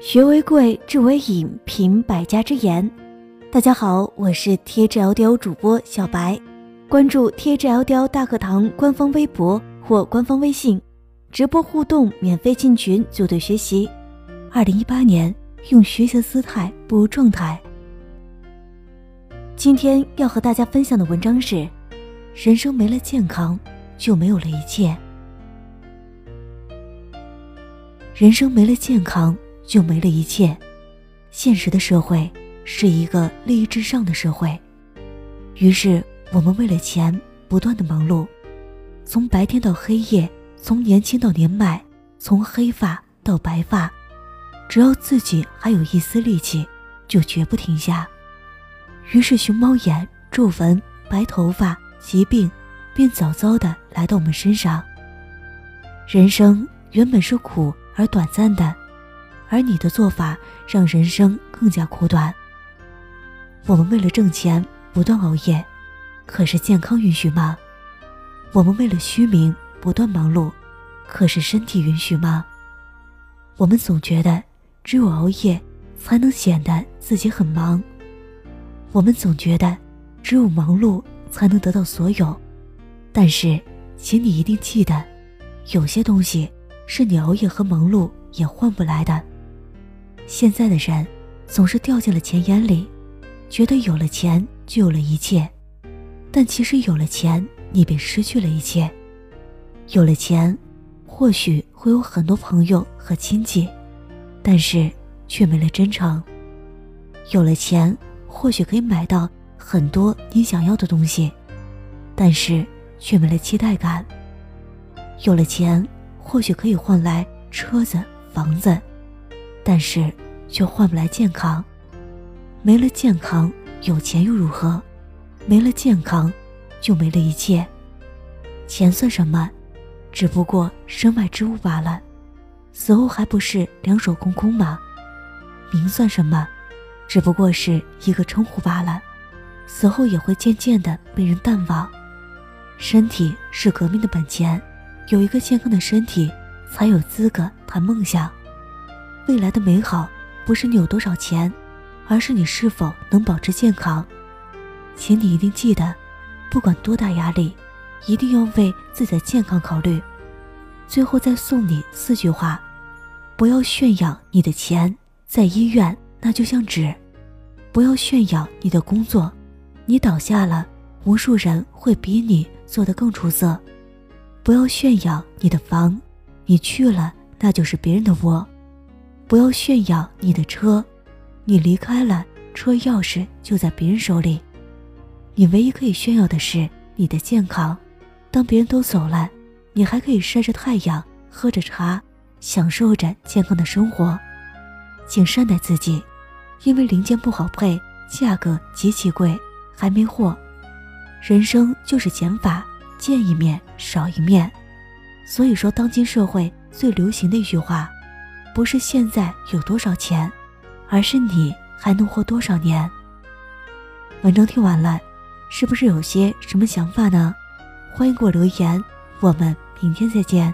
学为贵，智为引，品百家之言。大家好，我是贴着 L D L 主播小白，关注贴着 L D L 大课堂官方微博或官方微信，直播互动，免费进群组队学习。二零一八年，用学习的姿态步入状态。今天要和大家分享的文章是：人生没了健康，就没有了一切。人生没了健康。就没了一切。现实的社会是一个利益至上的社会，于是我们为了钱不断的忙碌，从白天到黑夜，从年轻到年迈，从黑发到白发，只要自己还有一丝力气，就绝不停下。于是熊猫眼、皱纹、白头发、疾病，便早早的来到我们身上。人生原本是苦而短暂的。而你的做法让人生更加苦短。我们为了挣钱不断熬夜，可是健康允许吗？我们为了虚名不断忙碌，可是身体允许吗？我们总觉得只有熬夜才能显得自己很忙，我们总觉得只有忙碌才能得到所有，但是，请你一定记得，有些东西是你熬夜和忙碌也换不来的。现在的人总是掉进了钱眼里，觉得有了钱就有了一切，但其实有了钱你便失去了一切。有了钱，或许会有很多朋友和亲戚，但是却没了真诚。有了钱，或许可以买到很多你想要的东西，但是却没了期待感。有了钱，或许可以换来车子、房子。但是，却换不来健康。没了健康，有钱又如何？没了健康，就没了一切。钱算什么？只不过身外之物罢了。死后还不是两手空空吗？名算什么？只不过是一个称呼罢了。死后也会渐渐的被人淡忘。身体是革命的本钱，有一个健康的身体，才有资格谈梦想。未来的美好，不是你有多少钱，而是你是否能保持健康。请你一定记得，不管多大压力，一定要为自己的健康考虑。最后再送你四句话：不要炫耀你的钱，在医院那就像纸；不要炫耀你的工作，你倒下了，无数人会比你做得更出色；不要炫耀你的房，你去了那就是别人的窝。不要炫耀你的车，你离开了，车钥匙就在别人手里。你唯一可以炫耀的是你的健康。当别人都走了，你还可以晒着太阳，喝着茶，享受着健康的生活。请善待自己，因为零件不好配，价格极其贵，还没货。人生就是减法，见一面少一面。所以说，当今社会最流行的一句话。不是现在有多少钱，而是你还能活多少年。文章听完了，是不是有些什么想法呢？欢迎给我留言，我们明天再见。